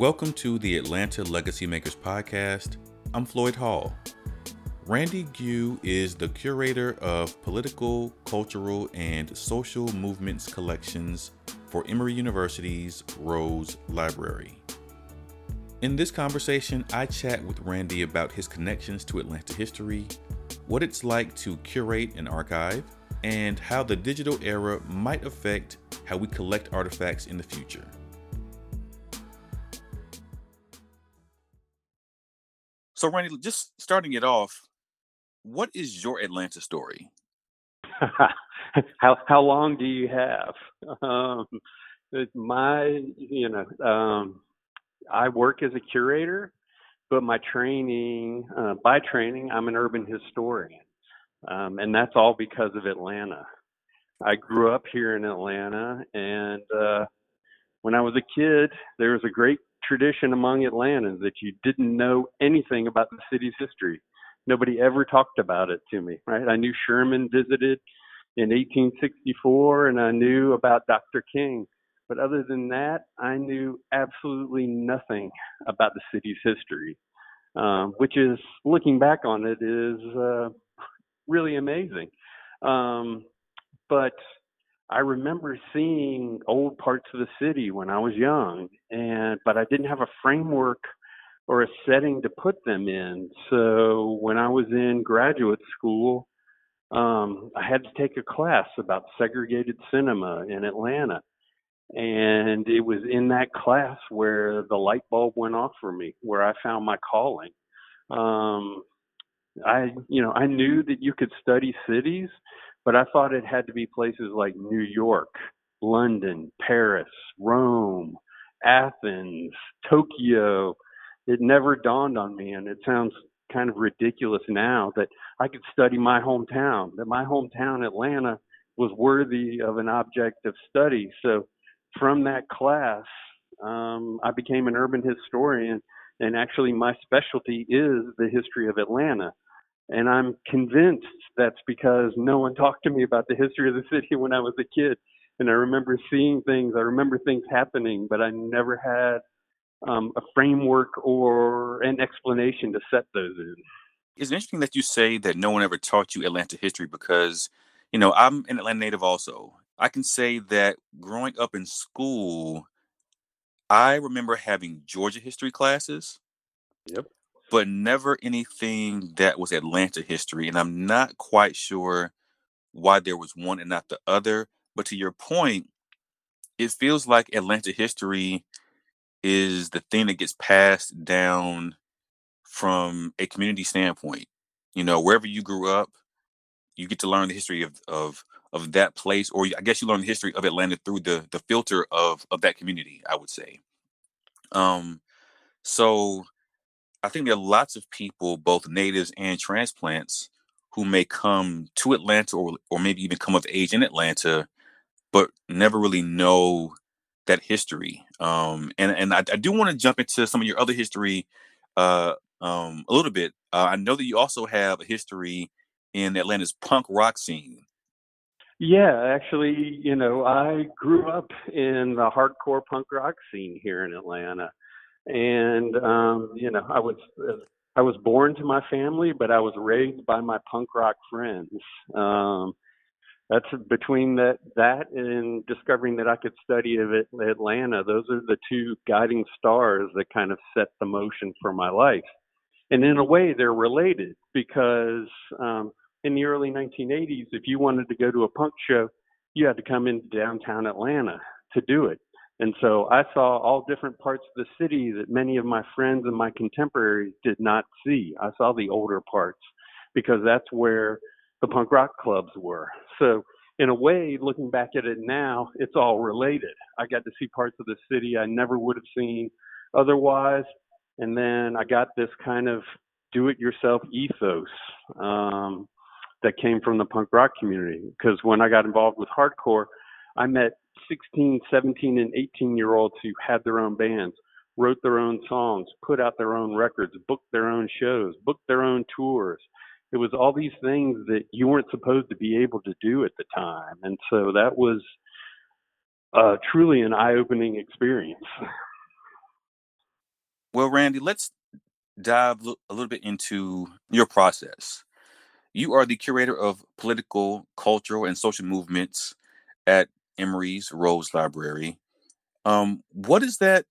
Welcome to the Atlanta Legacy Makers podcast. I'm Floyd Hall. Randy Gue is the curator of political, cultural, and social movements collections for Emory University's Rose Library. In this conversation, I chat with Randy about his connections to Atlanta history, what it's like to curate an archive, and how the digital era might affect how we collect artifacts in the future. So, Randy, just starting it off, what is your Atlanta story? how how long do you have? Um, my, you know, um, I work as a curator, but my training, uh, by training, I'm an urban historian, um, and that's all because of Atlanta. I grew up here in Atlanta, and uh, when I was a kid, there was a great tradition among Atlantans that you didn't know anything about the city's history. Nobody ever talked about it to me, right? I knew Sherman visited in 1864, and I knew about Dr. King. But other than that, I knew absolutely nothing about the city's history, um, which is, looking back on it, is uh, really amazing. Um, but I remember seeing old parts of the city when I was young, and but I didn't have a framework or a setting to put them in. So when I was in graduate school, um, I had to take a class about segregated cinema in Atlanta. And it was in that class where the light bulb went off for me, where I found my calling. Um, I, you know, I knew that you could study cities, but I thought it had to be places like New York, London, Paris, Rome, Athens, Tokyo. It never dawned on me, and it sounds kind of ridiculous now that I could study my hometown, that my hometown, Atlanta, was worthy of an object of study. So from that class, um, I became an urban historian, and actually my specialty is the history of Atlanta. And I'm convinced that's because no one talked to me about the history of the city when I was a kid. And I remember seeing things, I remember things happening, but I never had um, a framework or an explanation to set those in. It's interesting that you say that no one ever taught you Atlanta history because, you know, I'm an Atlanta native also. I can say that growing up in school, I remember having Georgia history classes. Yep. But never anything that was Atlanta history. And I'm not quite sure why there was one and not the other. But to your point, it feels like Atlanta history is the thing that gets passed down from a community standpoint. You know, wherever you grew up, you get to learn the history of of of that place, or I guess you learn the history of Atlanta through the the filter of of that community. I would say. Um, so I think there are lots of people, both natives and transplants, who may come to Atlanta or or maybe even come of age in Atlanta, but never really know that history. Um, and and I, I do want to jump into some of your other history uh, um, a little bit. Uh, I know that you also have a history in Atlanta's punk rock scene. Yeah, actually, you know, I grew up in the hardcore punk rock scene here in Atlanta, and um, you know, I was uh, I was born to my family, but I was raised by my punk rock friends. Um, that's between that that and discovering that I could study at Atlanta. Those are the two guiding stars that kind of set the motion for my life. And in a way, they're related because um, in the early 1980s, if you wanted to go to a punk show, you had to come into downtown Atlanta to do it. And so I saw all different parts of the city that many of my friends and my contemporaries did not see. I saw the older parts because that's where the punk rock clubs were. So in a way, looking back at it now, it's all related. I got to see parts of the city I never would have seen otherwise. And then I got this kind of do it yourself ethos um, that came from the punk rock community. Because when I got involved with hardcore, I met 16, 17, and 18 year olds who had their own bands, wrote their own songs, put out their own records, booked their own shows, booked their own tours, it was all these things that you weren't supposed to be able to do at the time. And so that was uh, truly an eye-opening experience. Well, Randy, let's dive a little bit into your process. You are the curator of political, cultural, and social movements at Emory's Rose Library. Um, what does that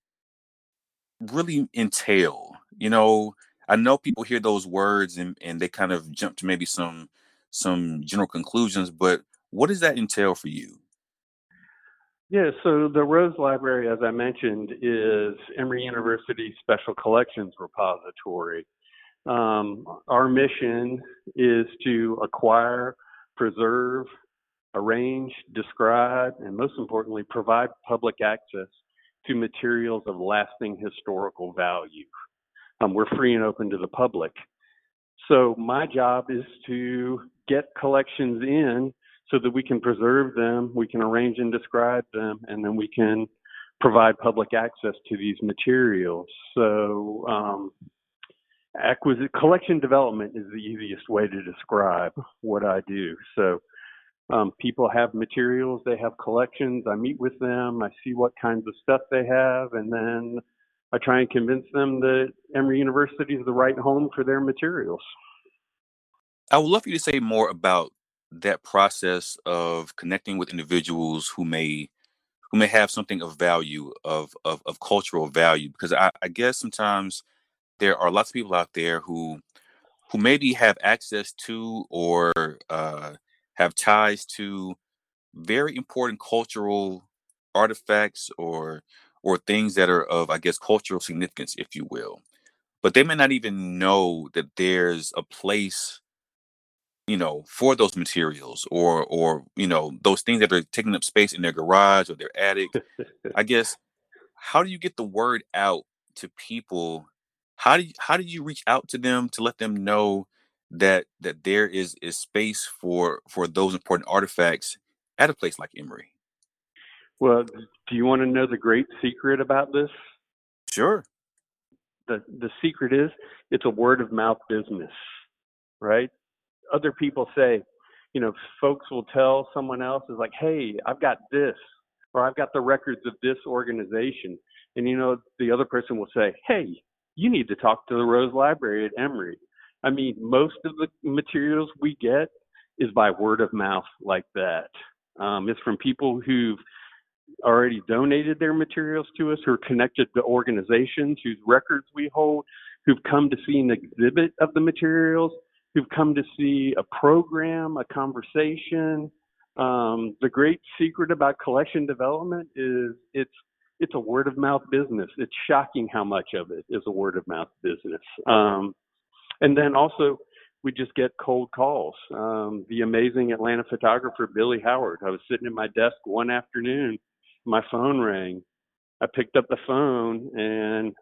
really entail? You know, I know people hear those words and, and they kind of jump to maybe some some general conclusions, but what does that entail for you? Yeah, so the Rose Library, as I mentioned, is Emory University's Special Collections Repository. Um, our mission is to acquire, preserve, arrange, describe, and most importantly, provide public access to materials of lasting historical value. Um, we're free and open to the public. So my job is to get collections in so that we can preserve them, we can arrange and describe them, and then we can provide public access to these materials. So um, acquisition collection development is the easiest way to describe what I do. So um, people have materials, they have collections. I meet with them, I see what kinds of stuff they have, and then I try and convince them that Emory University is the right home for their materials. I would love for you to say more about that process of connecting with individuals who may who may have something of value of of, of cultural value because I, I guess sometimes there are lots of people out there who who maybe have access to or uh, have ties to very important cultural artifacts or or things that are of I guess cultural significance, if you will. But they may not even know that there's a place, you know, for those materials or or you know those things that are taking up space in their garage or their attic. I guess how do you get the word out to people how do you, how do you reach out to them to let them know that that there is is space for for those important artifacts at a place like Emory? Well, do you want to know the great secret about this? Sure. The the secret is it's a word of mouth business, right? Other people say, you know, folks will tell someone else is like, "Hey, I've got this," or "I've got the records of this organization," and you know, the other person will say, "Hey, you need to talk to the Rose Library at Emory. I mean, most of the materials we get is by word of mouth like that. Um, it's from people who've already donated their materials to us, who are connected to organizations whose records we hold, who've come to see an exhibit of the materials, who've come to see a program, a conversation. Um, the great secret about collection development is it's it's a word of mouth business. It's shocking how much of it is a word of mouth business. Um, and then also, we just get cold calls. Um, the amazing Atlanta photographer Billy Howard. I was sitting at my desk one afternoon, my phone rang. I picked up the phone and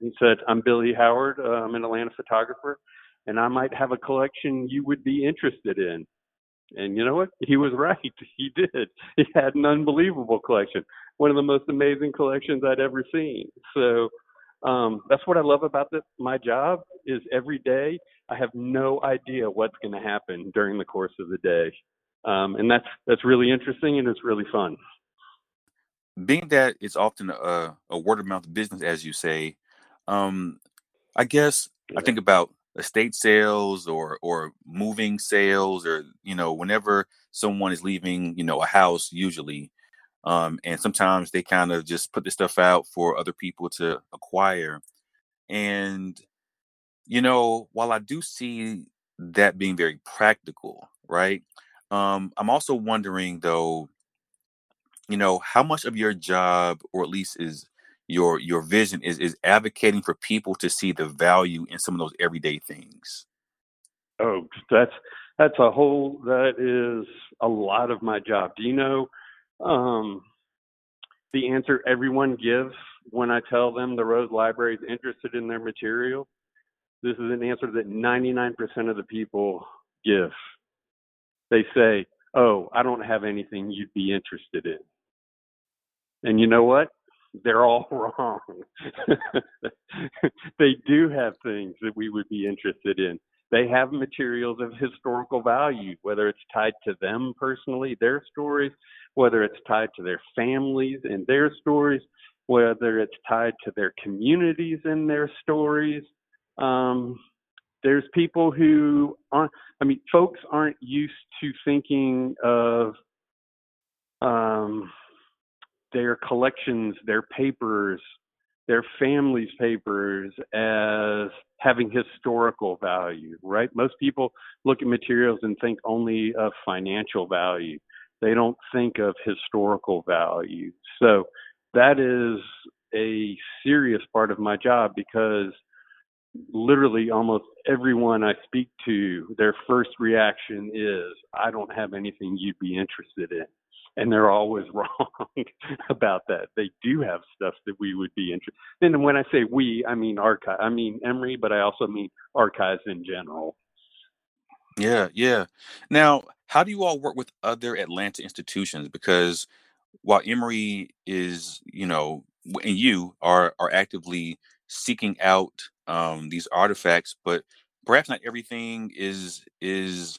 he said, "I'm Billy Howard. Uh, I'm an Atlanta photographer, and I might have a collection you would be interested in." And you know what? He was right. He did. He had an unbelievable collection one of the most amazing collections I'd ever seen. So um, that's what I love about this. My job is every day I have no idea what's going to happen during the course of the day, um, and that's that's really interesting and it's really fun. Being that it's often a, a word of mouth business, as you say, um, I guess yeah. I think about estate sales or or moving sales or you know whenever someone is leaving you know a house usually um, and sometimes they kind of just put this stuff out for other people to acquire. And you know, while I do see that being very practical, right? Um, I'm also wondering though, you know, how much of your job, or at least is your your vision, is is advocating for people to see the value in some of those everyday things. Oh, that's that's a whole that is a lot of my job. Do you know um, the answer everyone gives when I tell them the Rose Library is interested in their material, this is an answer that 99% of the people give. They say, Oh, I don't have anything you'd be interested in. And you know what? They're all wrong. they do have things that we would be interested in. They have materials of historical value, whether it's tied to them personally, their stories, whether it's tied to their families and their stories, whether it's tied to their communities and their stories. Um, there's people who aren't, I mean, folks aren't used to thinking of um, their collections, their papers, their family's papers as having historical value, right? Most people look at materials and think only of financial value. They don't think of historical value. So that is a serious part of my job because literally almost everyone I speak to, their first reaction is, I don't have anything you'd be interested in. And they're always wrong about that. They do have stuff that we would be interested in. And when I say we, I mean archive. I mean Emory, but I also mean archives in general. Yeah, yeah. Now, how do you all work with other Atlanta institutions? Because while Emory is, you know, and you are are actively seeking out um, these artifacts, but perhaps not everything is is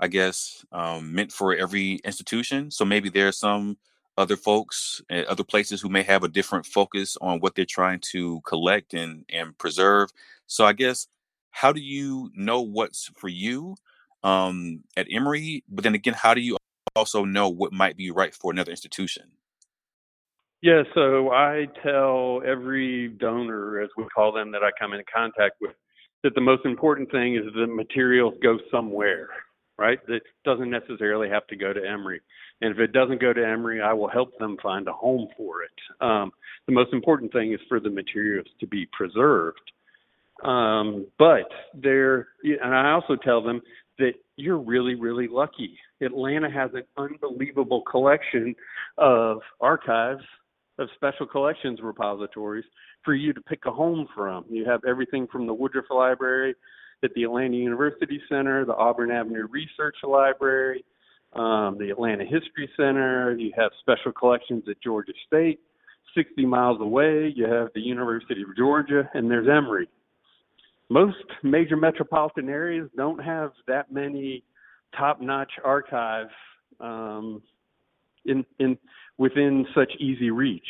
I guess um, meant for every institution. So maybe there are some other folks at other places who may have a different focus on what they're trying to collect and and preserve. So I guess how do you know what's for you um, at Emory? But then again, how do you also know what might be right for another institution? Yeah, so I tell every donor, as we call them, that I come in contact with, that the most important thing is the materials go somewhere, right? That doesn't necessarily have to go to Emory. And if it doesn't go to Emory, I will help them find a home for it. Um, the most important thing is for the materials to be preserved. Um, but there, and I also tell them that you're really, really lucky. Atlanta has an unbelievable collection of archives of special collections repositories for you to pick a home from. You have everything from the Woodruff Library at the Atlanta University Center, the Auburn Avenue Research Library, um, the Atlanta History Center. You have special collections at Georgia State. 60 miles away, you have the University of Georgia, and there's Emory. Most major metropolitan areas don't have that many top-notch archives um, in in within such easy reach.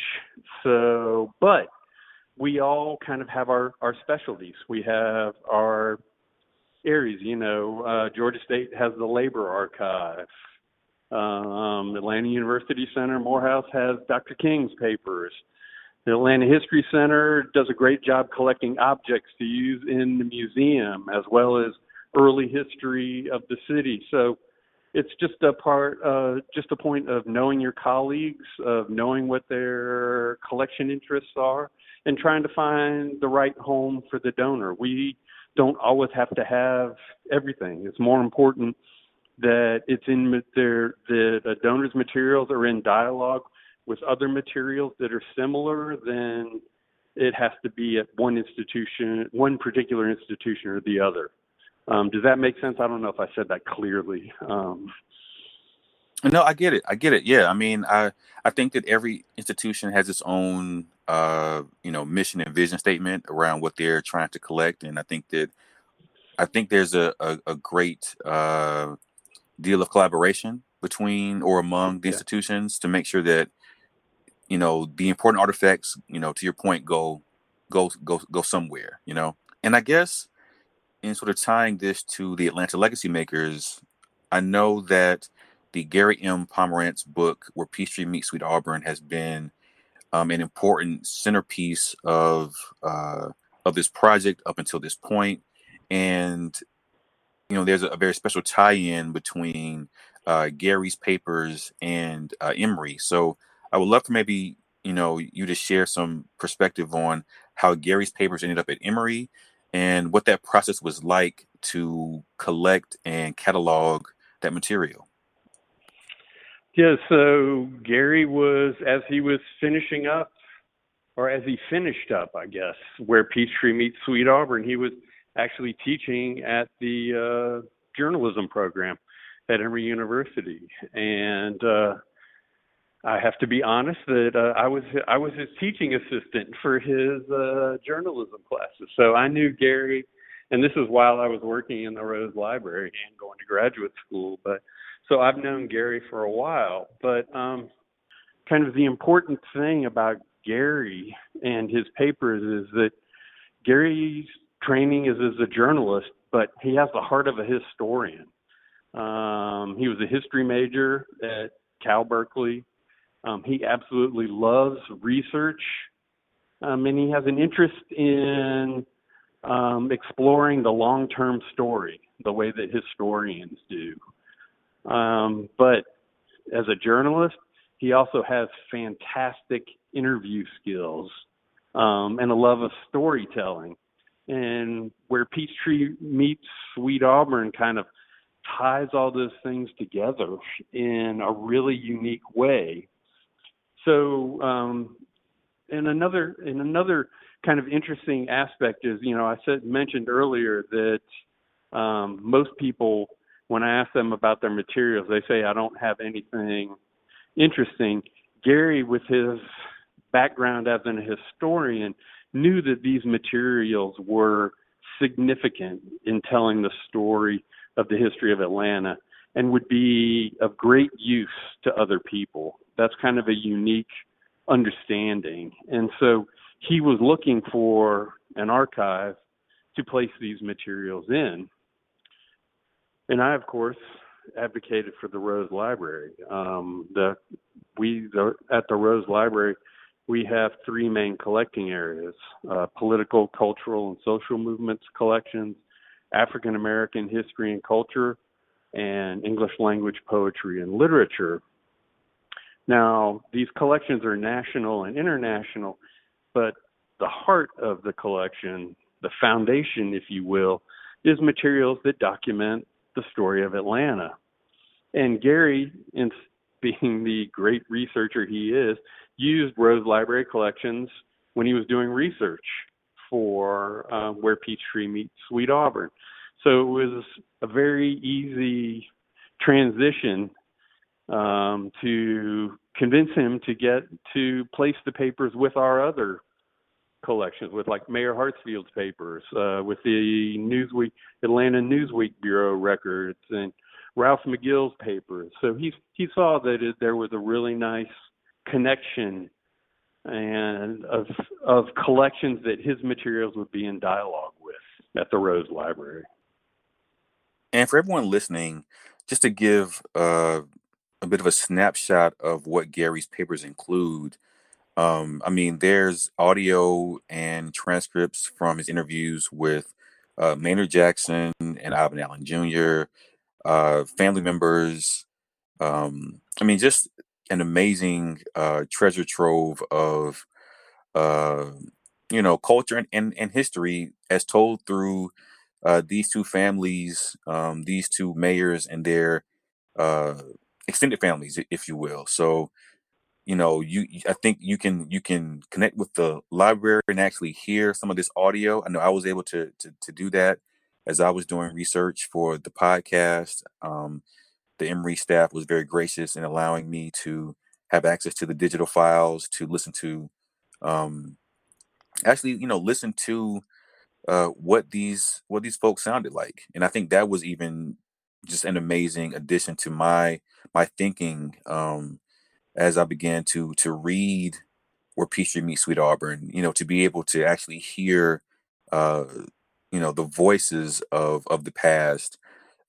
So, but we all kind of have our our specialties. We have our areas. You know, uh, Georgia State has the labor archive. Um, Atlanta University Center Morehouse has Dr. King's papers. The Atlanta History Center does a great job collecting objects to use in the museum as well as early history of the city. So it's just a part uh, just a point of knowing your colleagues of knowing what their collection interests are and trying to find the right home for the donor we don't always have to have everything it's more important that it's in their the, the donor's materials are in dialogue with other materials that are similar then it has to be at one institution one particular institution or the other um, does that make sense? I don't know if I said that clearly. Um, no, I get it. I get it. Yeah, I mean, I I think that every institution has its own uh, you know mission and vision statement around what they're trying to collect, and I think that I think there's a a, a great uh, deal of collaboration between or among the yeah. institutions to make sure that you know the important artifacts, you know, to your point, go go go go somewhere. You know, and I guess in sort of tying this to the Atlanta legacy makers, I know that the Gary M. Pomerantz book, Where Peachtree Meets Sweet Auburn, has been um, an important centerpiece of uh, of this project up until this point. And you know, there's a, a very special tie-in between uh, Gary's papers and uh, Emory. So I would love for maybe you know you to share some perspective on how Gary's papers ended up at Emory and what that process was like to collect and catalog that material. Yeah, so Gary was, as he was finishing up, or as he finished up, I guess, where Peachtree meets Sweet Auburn, he was actually teaching at the uh, journalism program at Emory University. And uh, I have to be honest that uh, I was I was his teaching assistant for his uh, journalism classes. So I knew Gary, and this is while I was working in the Rose Library and going to graduate school. But so I've known Gary for a while. But um, kind of the important thing about Gary and his papers is that Gary's training is as a journalist, but he has the heart of a historian. Um, he was a history major at Cal Berkeley. Um, he absolutely loves research, um, and he has an interest in um, exploring the long-term story the way that historians do. Um, but as a journalist, he also has fantastic interview skills um, and a love of storytelling. And where Peachtree meets Sweet Auburn kind of ties all those things together in a really unique way. So, um, and another and another kind of interesting aspect is, you know, I said mentioned earlier that um, most people, when I ask them about their materials, they say I don't have anything interesting. Gary, with his background as an historian, knew that these materials were significant in telling the story of the history of Atlanta and would be of great use to other people. That's kind of a unique understanding. And so he was looking for an archive to place these materials in. And I, of course, advocated for the Rose Library. Um, the we the, at the Rose Library we have three main collecting areas: uh, political, cultural, and social movements collections, African American history and culture, and English language poetry and literature. Now, these collections are national and international, but the heart of the collection, the foundation, if you will, is materials that document the story of Atlanta. And Gary, in being the great researcher he is, used Rose Library collections when he was doing research for um, where Peachtree meets Sweet Auburn. So it was a very easy transition um, to convince him to get to place the papers with our other collections, with like Mayor Hartsfield's papers, uh, with the Newsweek Atlanta Newsweek Bureau records, and Ralph McGill's papers. So he he saw that it, there was a really nice connection and of of collections that his materials would be in dialogue with at the Rose Library. And for everyone listening, just to give uh, a bit of a snapshot of what Gary's papers include. Um, I mean, there's audio and transcripts from his interviews with uh, Maynard Jackson and Ivan Allen Jr., uh, family members. Um, I mean, just an amazing uh, treasure trove of, uh, you know, culture and, and, and history as told through uh, these two families, um, these two mayors and their uh, extended families, if you will. So, you know, you I think you can you can connect with the library and actually hear some of this audio. I know I was able to to, to do that as I was doing research for the podcast. Um, the Emory staff was very gracious in allowing me to have access to the digital files to listen to, um, actually, you know, listen to uh, what these what these folks sounded like, and I think that was even just an amazing addition to my my thinking um, as I began to to read where Peachtree meets Sweet Auburn. You know, to be able to actually hear, uh, you know, the voices of of the past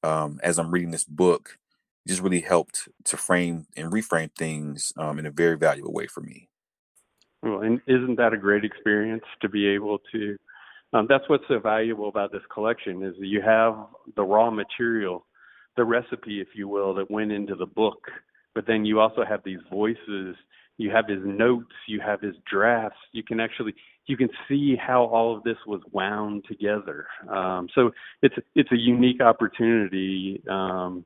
um, as I'm reading this book, just really helped to frame and reframe things um, in a very valuable way for me. Well, and isn't that a great experience to be able to? Um, that's what's so valuable about this collection is that you have the raw material the recipe, if you will, that went into the book. But then you also have these voices. You have his notes. You have his drafts. You can actually you can see how all of this was wound together. Um, so it's it's a unique opportunity, um,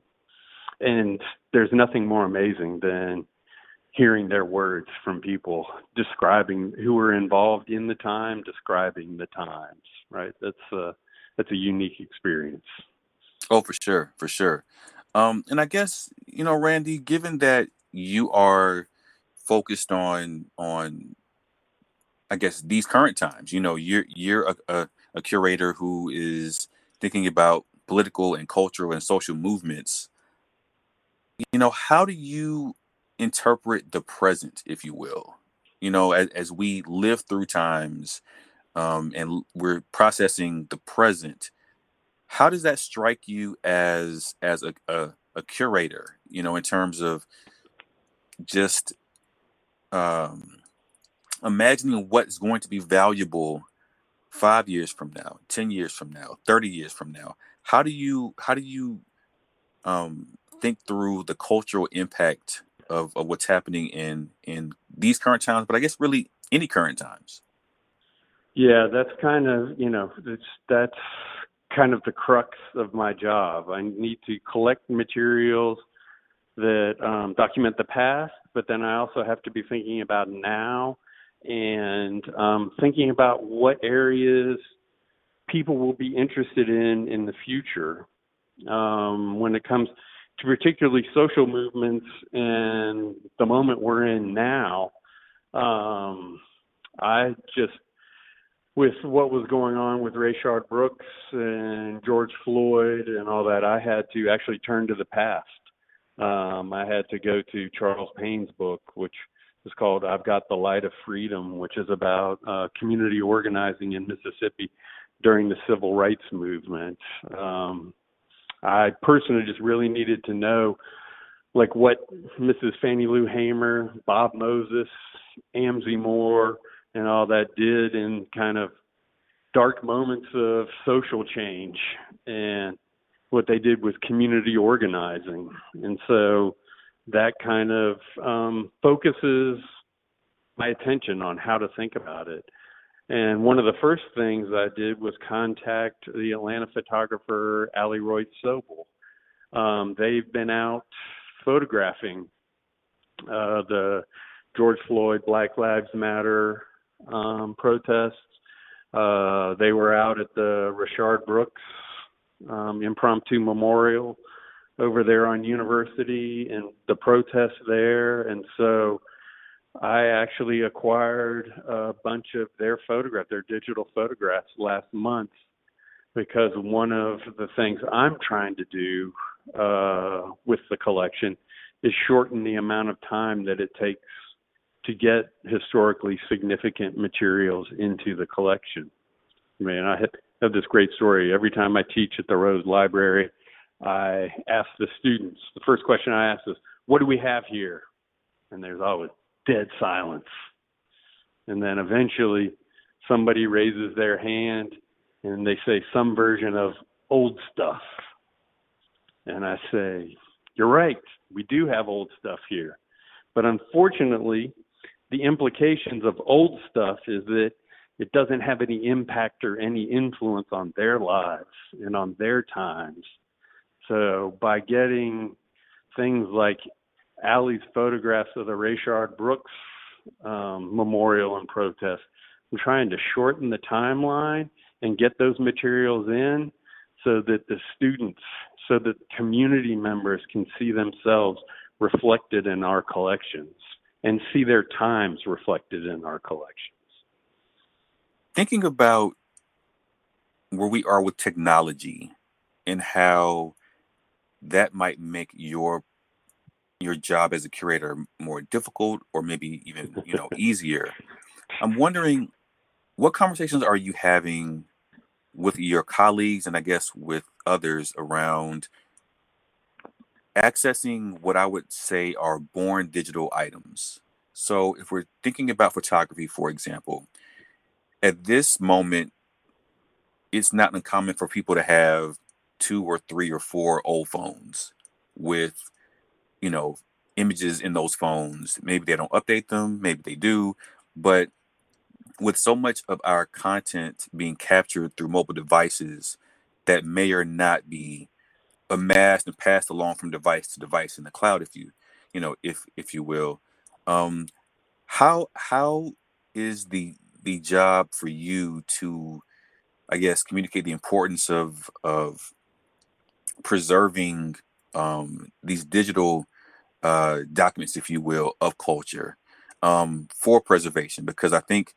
and there's nothing more amazing than hearing their words from people describing who were involved in the time, describing the times. Right. That's a that's a unique experience. Oh, for sure, for sure. Um, and I guess you know, Randy, given that you are focused on on, I guess these current times, you know, you're you're a, a, a curator who is thinking about political and cultural and social movements. You know, how do you interpret the present, if you will? you know, as, as we live through times um, and we're processing the present, how does that strike you as as a, a, a curator? You know, in terms of just um, imagining what's going to be valuable five years from now, ten years from now, thirty years from now. How do you how do you um, think through the cultural impact of, of what's happening in in these current times, but I guess really any current times. Yeah, that's kind of you know it's that's kind of the crux of my job. I need to collect materials that um, document the past, but then I also have to be thinking about now and um, thinking about what areas people will be interested in in the future. Um, when it comes to particularly social movements and the moment we're in now, um, I just with what was going on with Rayshard Brooks and George Floyd and all that, I had to actually turn to the past. Um, I had to go to Charles Payne's book, which is called "I've Got the Light of Freedom," which is about uh, community organizing in Mississippi during the civil rights movement. Um, I personally just really needed to know like what Mrs. Fannie Lou Hamer, Bob Moses, Amzie Moore, and all that did in kind of dark moments of social change and what they did with community organizing. And so that kind of um, focuses my attention on how to think about it. And one of the first things I did was contact the Atlanta photographer Ali Royd Sobel. Um, they've been out photographing uh, the George Floyd Black Lives Matter um, protests. Uh, they were out at the Rayshard Brooks um, impromptu memorial over there on University and the protests there. And so I actually acquired a bunch of their photographs, their digital photographs last month because one of the things I'm trying to do uh, with the collection is shorten the amount of time that it takes to get historically significant materials into the collection. I mean, I have this great story. Every time I teach at the Rose Library, I ask the students, the first question I ask is, What do we have here? And there's always dead silence. And then eventually somebody raises their hand and they say some version of old stuff. And I say, You're right, we do have old stuff here. But unfortunately, the implications of old stuff is that it doesn't have any impact or any influence on their lives and on their times. So by getting things like Ali's photographs of the Rayshard Brooks um, memorial and protest. I'm trying to shorten the timeline and get those materials in so that the students, so that community members can see themselves reflected in our collections and see their times reflected in our collections. Thinking about where we are with technology and how that might make your your job as a curator more difficult or maybe even you know easier i'm wondering what conversations are you having with your colleagues and i guess with others around accessing what i would say are born digital items so if we're thinking about photography for example at this moment it's not uncommon for people to have two or three or four old phones with you know, images in those phones. Maybe they don't update them, maybe they do, but with so much of our content being captured through mobile devices that may or not be amassed and passed along from device to device in the cloud if you you know if if you will um how how is the the job for you to i guess communicate the importance of of preserving um, these digital uh, documents, if you will, of culture um, for preservation. Because I think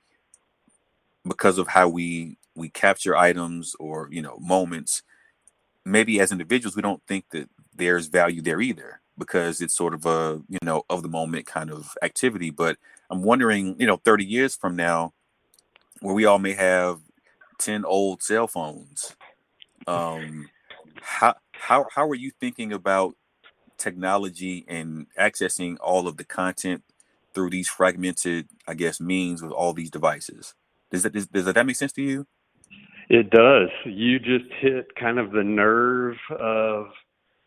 because of how we we capture items or you know moments, maybe as individuals we don't think that there's value there either. because it's sort of a you know of the moment kind of activity. But I'm wondering, you know, 30 years from now, where we all may have 10 old cell phones, um, how how how are you thinking about technology and accessing all of the content through these fragmented, I guess, means with all these devices? Does that does, does that make sense to you? It does. You just hit kind of the nerve of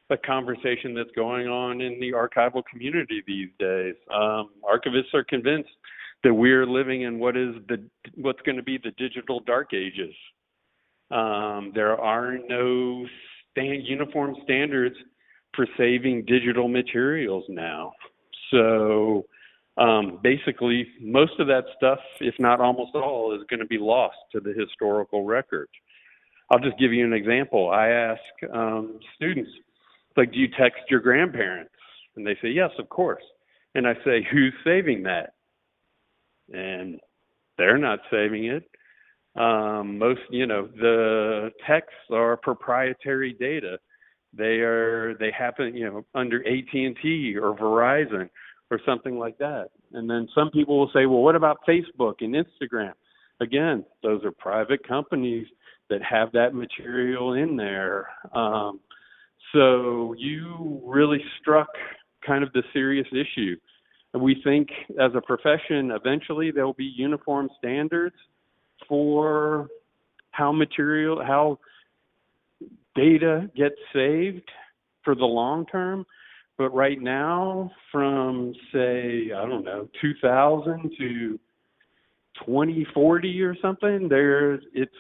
a conversation that's going on in the archival community these days. Um, archivists are convinced that we're living in what is the what's going to be the digital dark ages. Um, there are no stand, uniform standards for saving digital materials now. So um, basically, most of that stuff, if not almost all, is going to be lost to the historical record. I'll just give you an example. I ask um, students, like, do you text your grandparents? And they say, yes, of course. And I say, who's saving that? And they're not saving it. Um, most, you know, the texts are proprietary data. They are, they happen, you know, under AT&T or Verizon or something like that. And then some people will say, well, what about Facebook and Instagram? Again, those are private companies that have that material in there. Um, so you really struck kind of the serious issue. And we think as a profession, eventually there will be uniform standards for how material, how data gets saved for the long term. But right now, from say, I don't know, 2000 to 2040 or something, there's it's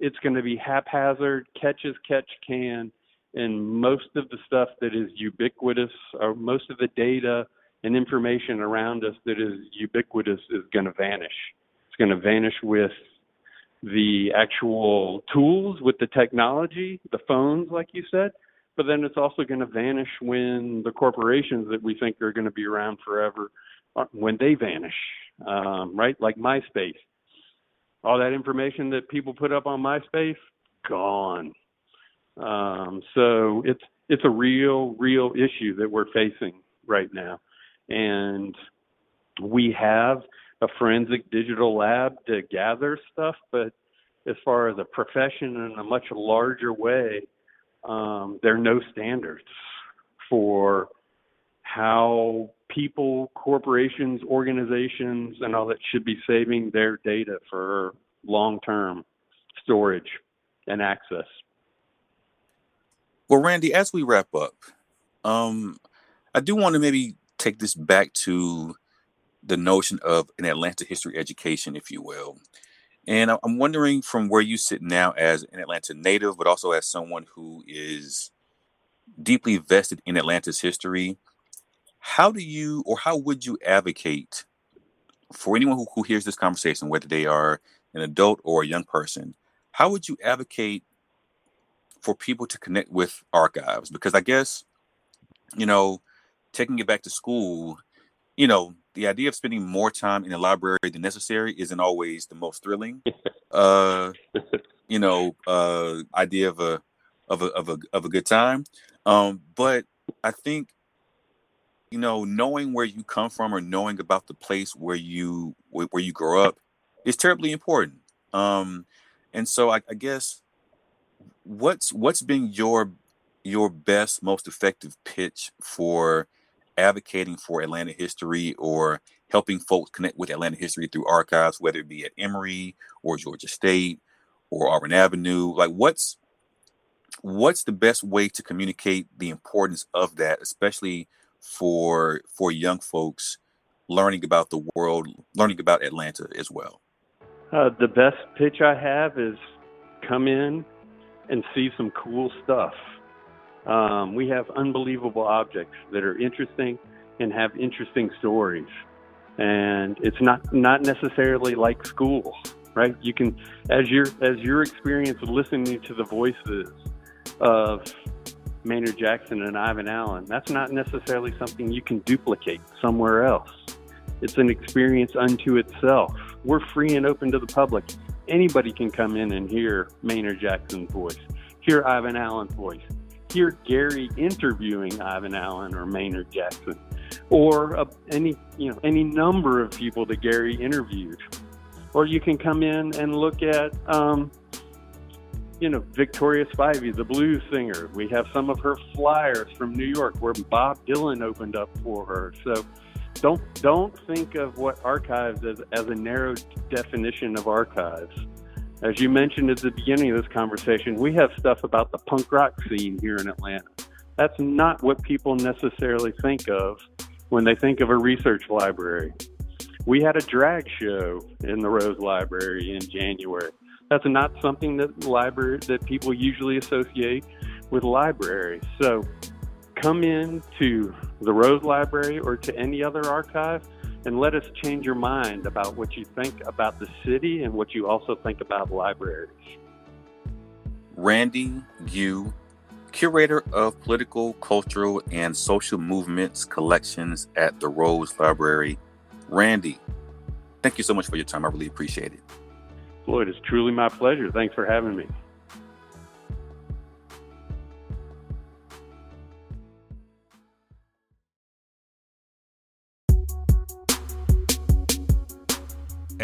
it's going to be haphazard, catch as catch can, and most of the stuff that is ubiquitous, or most of the data and information around us that is ubiquitous, is going to vanish. It's going to vanish with the actual tools, with the technology, the phones, like you said, but then it's also going to vanish when the corporations that we think are going to be around forever uh, when they vanish um, right? Like myspace. All that information that people put up on myspace gone. Um, so it's it's a real real issue that we're facing right now. And we have a forensic digital lab to gather stuff but as far as a profession in a much larger way um, there are no standards for how people, corporations, organizations, and all that should be saving their data for long term storage and access. Well, Randy, as we wrap up, um, I do want to maybe take this back to the notion of an Atlanta history education, if you will. And I'm wondering from where you sit now as an Atlanta native, but also as someone who is deeply vested in Atlanta's history, how do you or how would you advocate for anyone who, who hears this conversation, whether they are an adult or a young person, how would you advocate for people to connect with archives? Because I guess, you know, taking it back to school, you know, the idea of spending more time in the library than necessary isn't always the most thrilling. Uh, you know, uh, idea of a of a of a of a good time. Um, but I think you know, knowing where you come from or knowing about the place where you where you grow up is terribly important. Um, and so I, I guess what's what's been your your best, most effective pitch for advocating for Atlanta history or helping folks connect with Atlanta history through archives, whether it be at Emory or Georgia State or Auburn Avenue? Like, what's what's the best way to communicate the importance of that, especially for for young folks learning about the world, learning about Atlanta as well? Uh, the best pitch I have is come in and see some cool stuff. Um, we have unbelievable objects that are interesting and have interesting stories. And it's not not necessarily like school, right? You can, as your as your experience listening to the voices of Maynard Jackson and Ivan Allen, that's not necessarily something you can duplicate somewhere else. It's an experience unto itself. We're free and open to the public. Anybody can come in and hear Maynard Jackson's voice, hear Ivan Allen's voice, hear Gary interviewing Ivan Allen or Maynard Jackson, or uh, any you know any number of people that Gary interviewed, or you can come in and look at um, you know Victoria Spivey, the blues singer. We have some of her flyers from New York where Bob Dylan opened up for her. So don't don't think of what archives as, as a narrow definition of archives. As you mentioned at the beginning of this conversation, we have stuff about the punk rock scene here in Atlanta. That's not what people necessarily think of when they think of a research library. We had a drag show in the Rose Library in January. That's not something that library that people usually associate with libraries. So come in to the Rose Library or to any other archive and let us change your mind about what you think about the city and what you also think about libraries. Randy Gue, curator of political, cultural, and social movements collections at the Rose Library. Randy, thank you so much for your time. I really appreciate it. Floyd, it's truly my pleasure. Thanks for having me.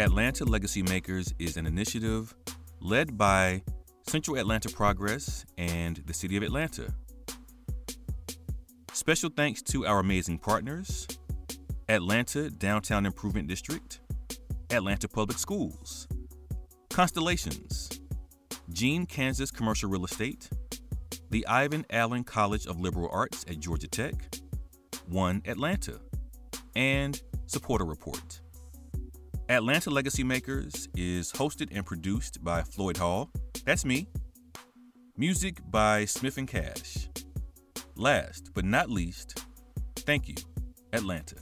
Atlanta Legacy Makers is an initiative led by Central Atlanta Progress and the City of Atlanta. Special thanks to our amazing partners Atlanta Downtown Improvement District, Atlanta Public Schools, Constellations, Gene Kansas Commercial Real Estate, the Ivan Allen College of Liberal Arts at Georgia Tech, One Atlanta, and SaportaReport. Atlanta Legacy Makers is hosted and produced by Floyd Hall. That's me. Music by Smith and Cash. Last but not least, thank you, Atlanta.